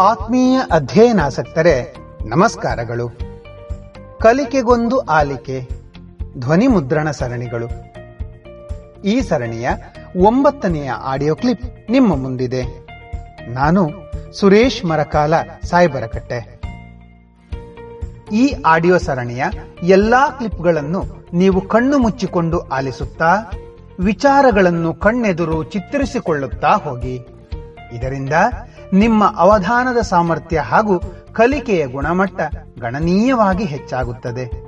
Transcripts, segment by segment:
ಆತ್ಮೀಯ ಅಧ್ಯಯನಾಸಕ್ತರೆ ನಮಸ್ಕಾರಗಳು. ಕಲಿಕೆಗೊಂದು ಆಲಿಕೆ, ಧ್ವನಿ ಮುದ್ರಣ ಸರಣಿಗಳು. ಈ ಸರಣಿಯ ಒಂಬತ್ತನೆಯ ಆಡಿಯೋ ಕ್ಲಿಪ್ ನಿಮ್ಮ ಮುಂದಿದೆ. ನಾನು ಸುರೇಶ್ ಮರಕಾಲ, ಸಾಯ್ಬರಕಟ್ಟೆ. ಈ ಆಡಿಯೋ ಸರಣಿಯ ಎಲ್ಲಾ ಕ್ಲಿಪ್ಗಳನ್ನು ನೀವು ಕಣ್ಣು ಮುಚ್ಚಿಕೊಂಡು ಆಲಿಸುತ್ತಾ, ವಿಚಾರಗಳನ್ನು ಕಣ್ಣೆದುರು ಚಿತ್ರಿಸಿಕೊಳ್ಳುತ್ತಾ ಹೋಗಿ. ಇದರಿಂದ ನಿಮ್ಮ ಅವಧಾನದ ಸಾಮರ್ಥ್ಯ ಹಾಗೂ ಕಲಿಕೆಯ ಗುಣಮಟ್ಟ ಗಣನೀಯವಾಗಿ ಹೆಚ್ಚಾಗುತ್ತದೆ.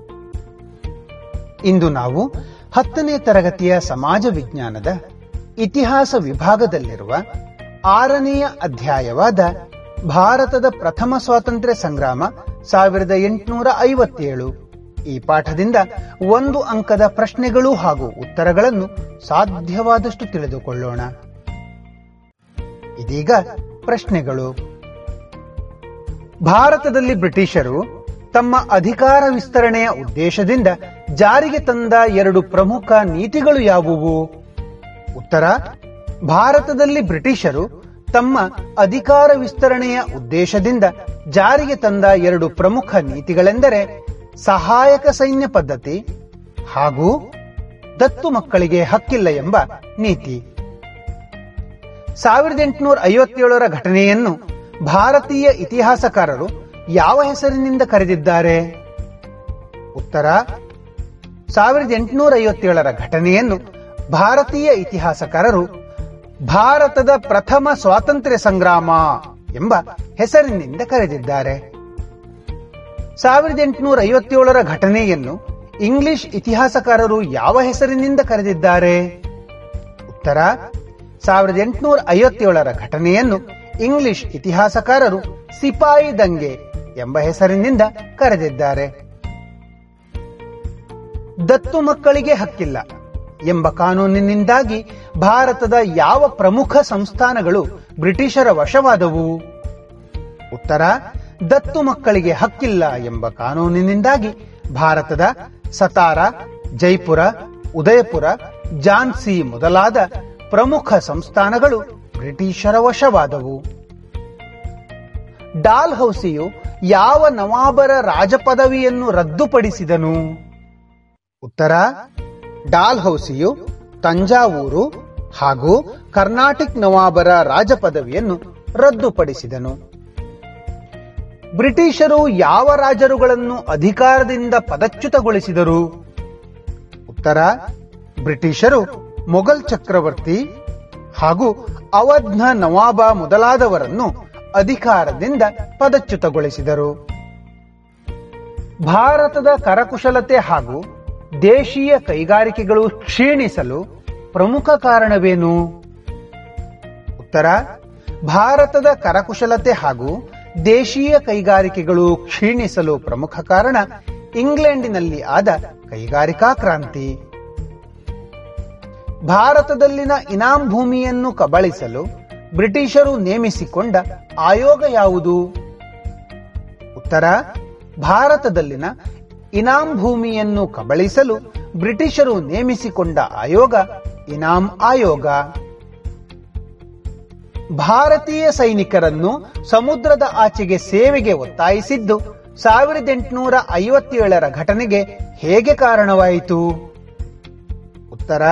ಇಂದು ನಾವು ಹತ್ತನೇ ತರಗತಿಯ ಸಮಾಜ ವಿಜ್ಞಾನದ ಇತಿಹಾಸ ವಿಭಾಗದಲ್ಲಿರುವ ಆರನೆಯ ಅಧ್ಯಾಯವಾದ ಭಾರತದ ಪ್ರಥಮ ಸ್ವಾತಂತ್ರ್ಯ ಸಂಗ್ರಾಮ ಸಾವಿರದ ಎಂಟುನೂರ ಐವತ್ತೇಳು. ಈ ಪಾಠದಿಂದ ಒಂದು ಅಂಕದ ಪ್ರಶ್ನೆಗಳು ಹಾಗೂ ಉತ್ತರಗಳನ್ನು ಸಾಧ್ಯವಾದಷ್ಟು ತಿಳಿದುಕೊಳ್ಳೋಣ. ಇದೀಗ ಪ್ರಶ್ನೆಗಳು. ಭಾರತದಲ್ಲಿ ಬ್ರಿಟಿಷರು ತಮ್ಮ ಅಧಿಕಾರ ವಿಸ್ತರಣೆಯ ಉದ್ದೇಶದಿಂದ ಜಾರಿಗೆ ತಂದ ಎರಡು ಪ್ರಮುಖ ನೀತಿಗಳು ಯಾವುವು? ಉತ್ತರ, ಭಾರತದಲ್ಲಿ ಬ್ರಿಟಿಷರು ತಮ್ಮ ಅಧಿಕಾರ ವಿಸ್ತರಣೆಯ ಉದ್ದೇಶದಿಂದ ಜಾರಿಗೆ ತಂದ ಎರಡು ಪ್ರಮುಖ ನೀತಿಗಳೆಂದರೆ ಸಹಾಯಕ ಸೈನ್ಯ ಪದ್ಧತಿ ಹಾಗೂ ದತ್ತು ಮಕ್ಕಳಿಗೆ ಹಕ್ಕಿಲ್ಲ ಎಂಬ ನೀತಿ. ಸಾವಿರದ ಎಂಟುನೂರ ಐವತ್ತೇಳರ ಘಟನೆಯನ್ನು ಭಾರತೀಯ ಇತಿಹಾಸಕಾರರು ಯಾವ ಹೆಸರಿನಿಂದ ಕರೆದಿದ್ದಾರೆ? ಉತ್ತರ, ಸಾವಿರದ ಎಂಟುನೂರ ಐವತ್ತೇಳರ ಘಟನೆಯನ್ನು ಭಾರತೀಯ ಇತಿಹಾಸಕಾರರು ಭಾರತದ ಪ್ರಥಮ ಸ್ವಾತಂತ್ರ್ಯ ಸಂಗ್ರಾಮ ಎಂಬ ಹೆಸರಿನಿಂದ ಕರೆದಿದ್ದಾರೆ. ಸಾವಿರದ ಎಂಟುನೂರ ಐವತ್ತೇಳರ ಘಟನೆಯನ್ನು ಇಂಗ್ಲಿಷ್ ಇತಿಹಾಸಕಾರರು ಯಾವ ಹೆಸರಿನಿಂದ ಕರೆದಿದ್ದಾರೆ? ಉತ್ತರ ಸಾವಿರದ ಎಂಟುನೂರ ಐವತ್ತೇಳರ ಘಟನೆಯನ್ನು ಇಂಗ್ಲಿಷ್ ಇತಿಹಾಸಕಾರರು ಸಿಪಾಯಿ ದಂಗೆ ಎಂಬ ಹೆಸರಿನಿಂದ ಕರೆದಿದ್ದಾರೆ. ದತ್ತು ಮಕ್ಕಳಿಗೆ ಹಕ್ಕಿಲ್ಲ ಎಂಬ ಕಾನೂನಿನಿಂದಾಗಿ ಭಾರತದ ಯಾವ ಪ್ರಮುಖ ಸಂಸ್ಥಾನಗಳು ಬ್ರಿಟಿಷರ ವಶವಾದವು? ಉತ್ತರ, ದತ್ತು ಮಕ್ಕಳಿಗೆ ಹಕ್ಕಿಲ್ಲ ಎಂಬ ಕಾನೂನಿನಿಂದಾಗಿ ಭಾರತದ ಸತಾರ, ಜೈಪುರ, ಉದಯಪುರ ಜಾನ್ಸಿ ಮೊದಲಾದ ಪ್ರಮುಖ ಸಂಸ್ಥಾನಗಳು ಬ್ರಿಟಿಷರ ವಶವಾದವು. ಡಾಲ್ ಹೌಸಿಯು ಯಾವ ನವಾಬರ ರಾಜಪದವಿಯನ್ನು ರದ್ದುಪಡಿಸಿದನು? ಉತ್ತರ, ಡಾಲ್ ಹೌಸಿಯು ತಂಜಾವೂರು ಹಾಗೂ ಕರ್ನಾಟಿಕ್ ನವಾಬರ ರಾಜಪದವಿಯನ್ನು ರದ್ದುಪಡಿಸಿದನು. ಬ್ರಿಟಿಷರು ಯಾವ ರಾಜರುಗಳನ್ನು ಅಧಿಕಾರದಿಂದ ಪದಚ್ಯುತಗೊಳಿಸಿದರು? ಉತ್ತರ, ಬ್ರಿಟಿಷರು ಮೊಘಲ್ ಚಕ್ರವರ್ತಿ ಹಾಗೂ ಅವಧ್ನ ನವಾಬ ಮೊದಲಾದವರನ್ನು ಅಧಿಕಾರದಿಂದ ಪದಚ್ಯುತಗೊಳಿಸಿದರು. ಭಾರತದ ಕರಕುಶಲತೆ ಹಾಗೂ ದೇಶೀಯ ಕೈಗಾರಿಕೆಗಳು ಕ್ಷೀಣಿಸಲು ಪ್ರಮುಖ ಕಾರಣವೇನು? ಉತ್ತರ, ಭಾರತದ ಕರಕುಶಲತೆ ಹಾಗೂ ದೇಶೀಯ ಕೈಗಾರಿಕೆಗಳು ಕ್ಷೀಣಿಸಲು ಪ್ರಮುಖ ಕಾರಣ ಇಂಗ್ಲೆಂಡಿನಲ್ಲಿ ಆದ ಕೈಗಾರಿಕಾ ಕ್ರಾಂತಿ. ಭಾರತದಲ್ಲಿನ ಇನಾಂ ಭೂಮಿಯನ್ನು ಕಬಳಿಸಲು ಬ್ರಿಟಿಷರು ನೇಮಿಸಿಕೊಂಡ ಆಯೋಗ ಯಾವುದು? ಉತ್ತರ, ಭಾರತದಲ್ಲಿನ ಇನಾಂ ಭೂಮಿಯನ್ನು ಕಬಳಿಸಲು ಬ್ರಿಟಿಷರು ನೇಮಿಸಿಕೊಂಡ ಆಯೋಗ ಇನಾಂ ಆಯೋಗ. ಭಾರತೀಯ ಸೈನಿಕರನ್ನು ಸಮುದ್ರದ ಆಚೆಗೆ ಸೇವೆಗೆ ಒತ್ತಾಯಿಸಿದ್ದು ಸಾವಿರದ ಎಂಟುನೂರ ಐವತ್ತೇಳರ ಘಟನೆಗೆ ಹೇಗೆ ಕಾರಣವಾಯಿತು? ಉತ್ತರ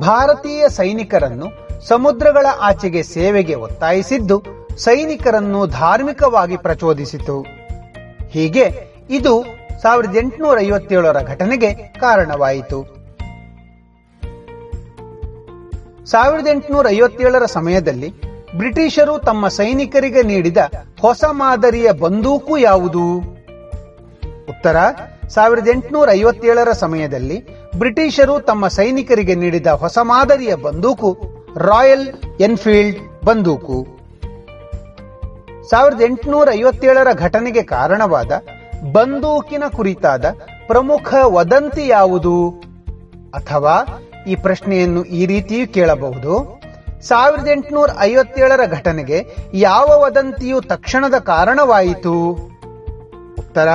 ಭಾರತೀಯ ಸೈನಿಕರನ್ನು ಸಮುದ್ರಗಳ ಆಚೆಗೆ ಸೇವೆಗೆ ಒತ್ತಾಯಿಸಿದ್ದು, ಸೈನಿಕರನ್ನು ಧಾರ್ಮಿಕವಾಗಿ ಪ್ರಚೋದಿಸಿತು. ಹೀಗೆ ಇದು ಸಾವಿರದ ಎಂಟುನೂರ ಐವತ್ತೇಳರ ಘಟನೆಗೆ ಕಾರಣವಾಯಿತು. ಸಾವಿರದ ಎಂಟುನೂರ ಐವತ್ತೇಳರ ಸಮಯದಲ್ಲಿ ಬ್ರಿಟಿಷರು ತಮ್ಮ ಸೈನಿಕರಿಗೆ ನೀಡಿದ ಹೊಸ ಮಾದರಿಯ ಬಂದೂಕು ಯಾವುದು? ಉತ್ತರ, ಸಾವಿರದ ಎಂಟುನೂರ ಐವತ್ತೇಳರ ಸಮಯದಲ್ಲಿ ಬ್ರಿಟಿಷರು ತಮ್ಮ ಸೈನಿಕರಿಗೆ ನೀಡಿದ ಹೊಸ ಮಾದರಿಯ ಬಂದೂಕು, ರಾಯಲ್ ಎನ್ಫೀಲ್ಡ್ ಬಂದೂಕು. ಸಾವಿರದ ಎಂಟುನೂರ ಐವತ್ತೇಳರ ಘಟನೆಗೆ ಕಾರಣವಾದ ಬಂದೂಕಿನ ಕುರಿತಾದ ಪ್ರಮುಖ ವದಂತಿ ಯಾವುದು? ಅಥವಾ ಈ ಪ್ರಶ್ನೆಯನ್ನು ಈ ರೀತಿಯೂ ಕೇಳಬಹುದು. ಸಾವಿರದ ಎಂಟುನೂರ ಐವತ್ತೇಳರ ಘಟನೆಗೆ ಯಾವ ವದಂತಿಯು ತಕ್ಷಣದ ಕಾರಣವಾಯಿತು? ಉತ್ತರ,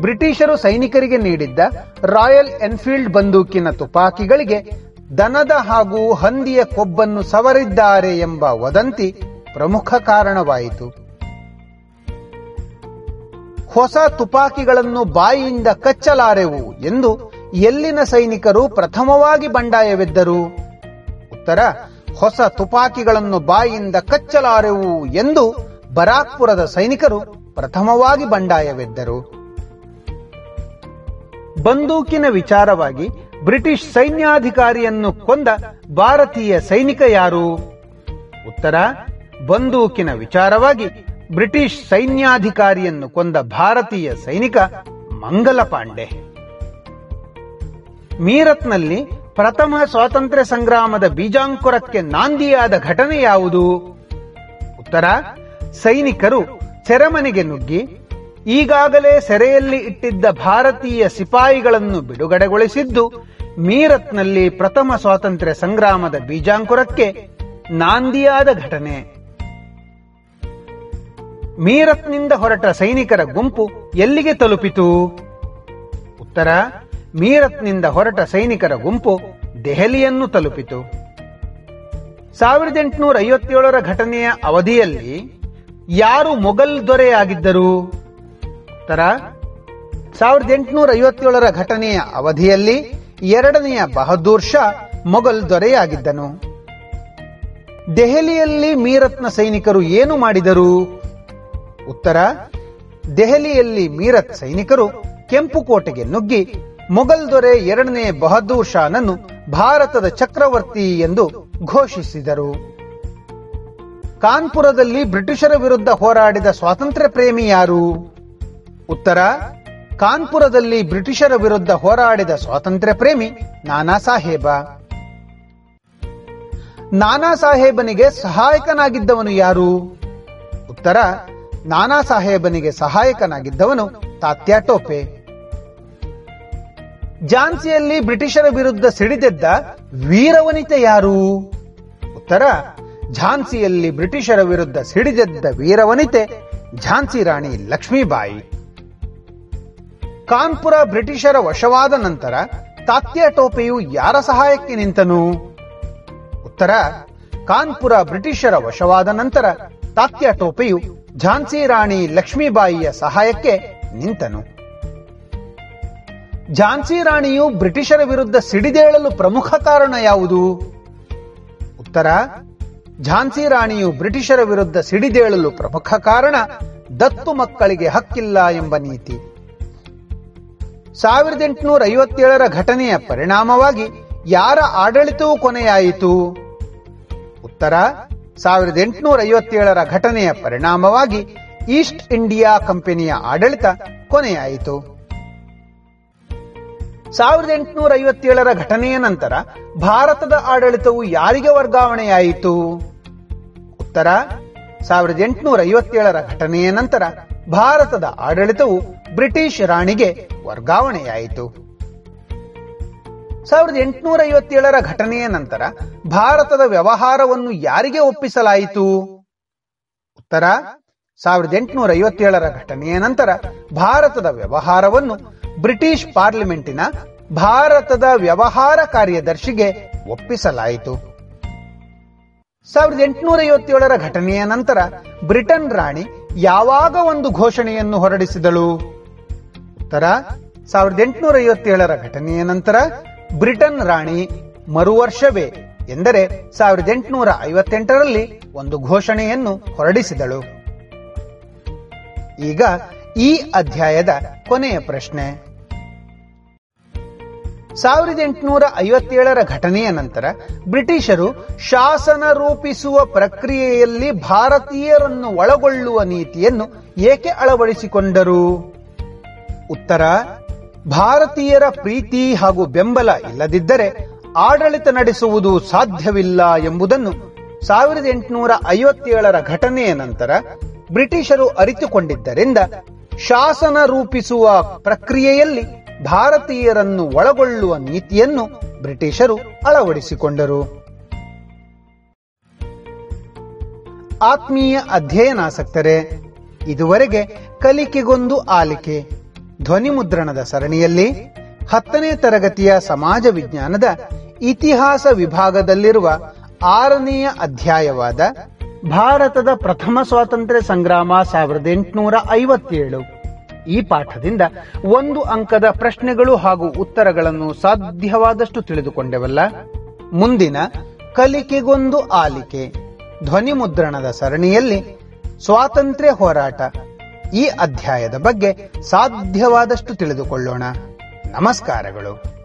ಬ್ರಿಟಿಷರು ಸೈನಿಕರಿಗೆ ನೀಡಿದ್ದ ರಾಯಲ್ ಎನ್ಫೀಲ್ಡ್ ಬಂದೂಕಿನ ತುಪಾಕಿಗಳಿಗೆ ದನದ ಹಾಗೂ ಹಂದಿಯ ಕೊಬ್ಬನ್ನು ಸವರಿದ್ದಾರೆ ಎಂಬ ವದಂತಿ ಪ್ರಮುಖ ಕಾರಣವಾಯಿತು. ಹೊಸ ತುಪಾಕಿಗಳನ್ನು ಬಾಯಿಯಿಂದ ಕಚ್ಚಲಾರೆವು ಎಂದು ಎಲ್ಲಿನ ಸೈನಿಕರು ಪ್ರಥಮವಾಗಿ ಬಂಡಾಯವೆದ್ದರು? ಉತ್ತರ, ಹೊಸ ತುಪಾಕಿಗಳನ್ನು ಬಾಯಿಯಿಂದ ಕಚ್ಚಲಾರೆವು ಎಂದು ಬರಾಕ್ಪುರದ ಸೈನಿಕರು ಪ್ರಥಮವಾಗಿ ಬಂಡಾಯವೆದ್ದರು. ಬಂದೂಕಿನ ವಿಚಾರವಾಗಿ ಬ್ರಿಟಿಷ್ ಸೈನ್ಯಾಧಿಕಾರಿಯನ್ನು ಕೊಂದ ಭಾರತೀಯ ಸೈನಿಕ ಯಾರು? ಉತ್ತರ, ಬಂದೂಕಿನ ವಿಚಾರವಾಗಿ ಬ್ರಿಟಿಷ್ ಸೈನ್ಯಾಧಿಕಾರಿಯನ್ನು ಕೊಂದ ಭಾರತೀಯ ಸೈನಿಕ ಮಂಗಲ ಪಾಂಡೆ ಮೀರತ್ನಲ್ಲಿ ಪ್ರಥಮ ಸ್ವಾತಂತ್ರ್ಯ ಸಂಗ್ರಾಮದ ಬೀಜಾಂಕುರಕ್ಕೆ ನಾಂದಿಯಾದ ಘಟನೆ ಯಾವುದು? ಉತ್ತರ, ಸೈನಿಕರು ಚೆರಮನೆಗೆ ನುಗ್ಗಿ ಈಗಾಗಲೇ ಸೆರೆಯಲ್ಲಿ ಇಟ್ಟಿದ್ದ ಭಾರತೀಯ ಸಿಪಾಯಿಗಳನ್ನು ಬಿಡುಗಡೆಗೊಳಿಸಿದ್ದು, ಮೀರತ್ನಲ್ಲಿ ಪ್ರಥಮ ಸ್ವಾತಂತ್ರ್ಯ ಸಂಗ್ರಾಮದ ಬೀಜಾಂಕುರಕ್ಕೆ ನಾಂದಿಯಾದ ಘಟನೆ. ಮೀರತ್ನಿಂದ ಹೊರಟ ಸೈನಿಕರ ಗುಂಪು ಎಲ್ಲಿಗೆ ತಲುಪಿತು? ಉತ್ತರ, ಮೀರತ್ನಿಂದ ಹೊರಟ ಸೈನಿಕರ ಗುಂಪು ದೆಹಲಿಯನ್ನು ತಲುಪಿತು. ಸಾವಿರದ ಎಂಟುನೂರ ಐವತ್ತೇಳರ ಘಟನೆಯ ಅವಧಿಯಲ್ಲಿ ಯಾರು ಮೊಘಲ್ ದೊರೆಯಾಗಿದ್ದರು? ಉತ್ತರ ಸಾವಿರದ ಎಂಟುನೂರ ಐವತ್ತೇಳರ ಘಟನೆಯ ಅವಧಿಯಲ್ಲಿ ಎರಡನೆಯ ಬಹದ್ದೂರ್ ಶಾ ಮೊಘಲ್ ದೊರೆಯಾಗಿದ್ದನು. ದೆಹಲಿಯಲ್ಲಿ ಮೀರತ್ನ ಸೈನಿಕರು ಏನು ಮಾಡಿದರು? ಉತ್ತರ, ದೆಹಲಿಯಲ್ಲಿ ಮೀರತ್ ಸೈನಿಕರು ಕೆಂಪು ಕೋಟೆಗೆ ನುಗ್ಗಿ ಮೊಘಲ್ ದೊರೆ ಎರಡನೇ ಬಹದ್ದೂರ್ ಶಾನನ್ನು ಭಾರತದ ಚಕ್ರವರ್ತಿ ಎಂದು ಘೋಷಿಸಿದರು. ಕಾನ್ಪುರದಲ್ಲಿ ಬ್ರಿಟಿಷರ ವಿರುದ್ಧ ಹೋರಾಡಿದ ಸ್ವಾತಂತ್ರ್ಯ ಪ್ರೇಮಿ ಯಾರು? ಉತ್ತರ, ಕಾನ್ಪುರದಲ್ಲಿ ಬ್ರಿಟಿಷರ ವಿರುದ್ಧ ಹೋರಾಡಿದ ಸ್ವಾತಂತ್ರ್ಯ ಪ್ರೇಮಿ ನಾನಾ ಸಾಹೇಬ. ನಾನಾ ಸಾಹೇಬನಿಗೆ ಸಹಾಯಕನಾಗಿದ್ದವನು ಯಾರು? ಉತ್ತರ, ನಾನಾ ಸಾಹೇಬನಿಗೆ ಸಹಾಯಕನಾಗಿದ್ದವನು ತಾತ್ಯಾ ಟೋಪೆ. ಝಾನ್ಸಿಯಲ್ಲಿ ಬ್ರಿಟಿಷರ ವಿರುದ್ಧ ಸಿಡಿದೆದ್ದ ವೀರವನಿತೆ ಯಾರು? ಉತ್ತರ, ಝಾನ್ಸಿಯಲ್ಲಿ ಬ್ರಿಟಿಷರ ವಿರುದ್ಧ ಸಿಡಿದೆದ್ದ ವೀರವನಿತೆ ಝಾನ್ಸಿ ರಾಣಿ ಲಕ್ಷ್ಮೀಬಾಯಿ. ಕಾನ್ಪುರ ಬ್ರಿಟಿಷರ ವಶವಾದ ನಂತರ ತಾತ್ಯ ಟೋಪೆಯು ಯಾರ ಸಹಾಯಕ್ಕೆ ನಿಂತನು? ಉತ್ತರ, ಕಾನ್ಪುರ ಬ್ರಿಟಿಷರ ವಶವಾದ ನಂತರ ತಾತ್ಯ ಟೋಪೆಯು ಝಾನ್ಸಿ ರಾಣಿ ಲಕ್ಷ್ಮೀಬಾಯಿಯ ಸಹಾಯಕ್ಕೆ ನಿಂತನು. ಝಾನ್ಸಿ ರಾಣಿಯು ಬ್ರಿಟಿಷರ ವಿರುದ್ಧ ಸಿಡಿದೇಳಲು ಪ್ರಮುಖ ಕಾರಣ ಯಾವುದು? ಉತ್ತರ, ಝಾನ್ಸಿ ರಾಣಿಯು ಬ್ರಿಟಿಷರ ವಿರುದ್ಧ ಸಿಡಿದೇಳಲು ಪ್ರಮುಖ ಕಾರಣ ದತ್ತು ಮಕ್ಕಳಿಗೆ ಹಕ್ಕಿಲ್ಲ ಎಂಬ ನೀತಿ. ಸಾವಿರದ ಎಂಟುನೂರ ಐವತ್ತೇಳರ ಘಟನೆಯ ಪರಿಣಾಮವಾಗಿ ಯಾರ ಆಡಳಿತವೂ ಕೊನೆಯಾಯಿತು? ಉತ್ತರ, ಸಾವಿರದ ಎಂಟುನೂರ ಐವತ್ತೇಳರ ಘಟನೆಯ ಪರಿಣಾಮವಾಗಿ ಈಸ್ಟ್ ಇಂಡಿಯಾ ಕಂಪನಿಯ ಆಡಳಿತ ಕೊನೆಯಾಯಿತು. ಸಾವಿರದ ಎಂಟುನೂರ ಐವತ್ತೇಳರ ಘಟನೆಯ ನಂತರ ಭಾರತದ ಆಡಳಿತವು ಯಾರಿಗೆ ವರ್ಗಾವಣೆಯಾಯಿತು? ಉತ್ತರ, ಸಾವಿರದ ಎಂಟುನೂರ ಐವತ್ತೇಳರ ಘಟನೆಯ ನಂತರ ಭಾರತದ ಆಡಳಿತವು ಬ್ರಿಟಿಷ್ ರಾಣಿಗೆ ವರ್ಗಾವಣೆಯಾಯಿತು. ಸಾವಿರದ ಎಂಟುನೂರ ಐವತ್ತೇಳರ ಘಟನೆಯ ನಂತರ ಭಾರತದ ವ್ಯವಹಾರವನ್ನು ಯಾರಿಗೆ ಒಪ್ಪಿಸಲಾಯಿತು? ಉತ್ತರ, ಸಾವಿರದ ಎಂಟುನೂರ ಐವತ್ತೇಳರ ಘಟನೆಯ ನಂತರ ಭಾರತದ ವ್ಯವಹಾರವನ್ನು ಬ್ರಿಟಿಷ್ ಪಾರ್ಲಿಮೆಂಟಿನ ಭಾರತದ ವ್ಯವಹಾರ ಕಾರ್ಯದರ್ಶಿಗೆ ಒಪ್ಪಿಸಲಾಯಿತು. ಸಾವಿರದ ಎಂಟುನೂರ ಐವತ್ತೇಳರ ಘಟನೆಯ ನಂತರ ಬ್ರಿಟನ್ ರಾಣಿ ಯಾವಾಗ ಒಂದು ಘೋಷಣೆಯನ್ನು ಹೊರಡಿಸಿದಳು? ಉತ್ತರ ಸಾವಿರದ ಎಂಟುನೂರ ಐವತ್ತೇಳರ ಘಟನೆಯ ನಂತರ ಬ್ರಿಟನ್ ರಾಣಿ ಮರುವರ್ಷವೇ ಎಂದರೆ ಸಾವಿರದ ಎಂಟುನೂರ ಐವತ್ತೆಂಟರಲ್ಲಿ ಒಂದು ಘೋಷಣೆಯನ್ನು ಹೊರಡಿಸಿದಳು. ಈಗ ಈ ಅಧ್ಯಾಯದ ಕೊನೆಯ ಪ್ರಶ್ನೆ. ಸಾವಿರದ ಎಂಟುನೂರ ಐವತ್ತೇಳರ ಘಟನೆಯ ನಂತರ ಬ್ರಿಟಿಷರು ಶಾಸನ ರೂಪಿಸುವ ಪ್ರಕ್ರಿಯೆಯಲ್ಲಿ ಭಾರತೀಯರನ್ನು ಒಳಗೊಳ್ಳುವ ನೀತಿಯನ್ನು ಏಕೆ ಅಳವಡಿಸಿಕೊಂಡರು? ಉತ್ತರ, ಭಾರತೀಯರ ಪ್ರೀತಿ ಹಾಗೂ ಬೆಂಬಲ ಇಲ್ಲದಿದ್ದರೆ ಆಡಳಿತ ನಡೆಸುವುದು ಸಾಧ್ಯವಿಲ್ಲ ಎಂಬುದನ್ನು ಸಾವಿರದ ಎಂಟುನೂರ ಐವತ್ತೇಳರ ಘಟನೆಯ ನಂತರ ಬ್ರಿಟಿಷರು ಅರಿತುಕೊಂಡಿದ್ದರಿಂದ ಶಾಸನ ರೂಪಿಸುವ ಪ್ರಕ್ರಿಯೆಯಲ್ಲಿ ಭಾರತೀಯರನ್ನು ಒಳಗೊಳ್ಳುವ ನೀತಿಯನ್ನು ಬ್ರಿಟಿಷರು ಅಳವಡಿಸಿಕೊಂಡರು. ಆತ್ಮೀಯ ಅಧ್ಯಯನಾಸಕ್ತರೆ, ಇದುವರೆಗೆ ಕಲಿಕೆಗೊಂದು ಆಲಿಕೆ. ಧ್ವನಿ ಮುದ್ರಣದ ಸರಣಿಯಲ್ಲಿ ಹತ್ತನೇ ತರಗತಿಯ ಸಮಾಜ ವಿಜ್ಞಾನದ ಇತಿಹಾಸ ವಿಭಾಗದಲ್ಲಿರುವ ಆರನೆಯ ಅಧ್ಯಾಯವಾದ ಭಾರತದ ಪ್ರಥಮ ಸ್ವಾತಂತ್ರ್ಯ ಸಂಗ್ರಾಮ ಸಾವಿರದ ಎಂಟುನೂರ ಐವತ್ತೇಳು. ಈ ಪಾಠದಿಂದ ಒಂದು ಅಂಕದ ಪ್ರಶ್ನೆಗಳು ಹಾಗೂ ಉತ್ತರಗಳನ್ನು ಸಾಧ್ಯವಾದಷ್ಟು ತಿಳಿದುಕೊಂಡೆವಲ್ಲ? ಮುಂದಿನ ಕಲಿಕೆಗೊಂದು ಆಲಿಕೆ. ಧ್ವನಿ ಮುದ್ರಣದ ಸರಣಿಯಲ್ಲಿ ಸ್ವಾತಂತ್ರ್ಯ ಹೋರಾಟ ಈ ಅಧ್ಯಾಯದ ಬಗ್ಗೆ ಸಾಧ್ಯವಾದಷ್ಟು ತಿಳಿದುಕೊಳ್ಳೋಣ. ನಮಸ್ಕಾರಗಳು.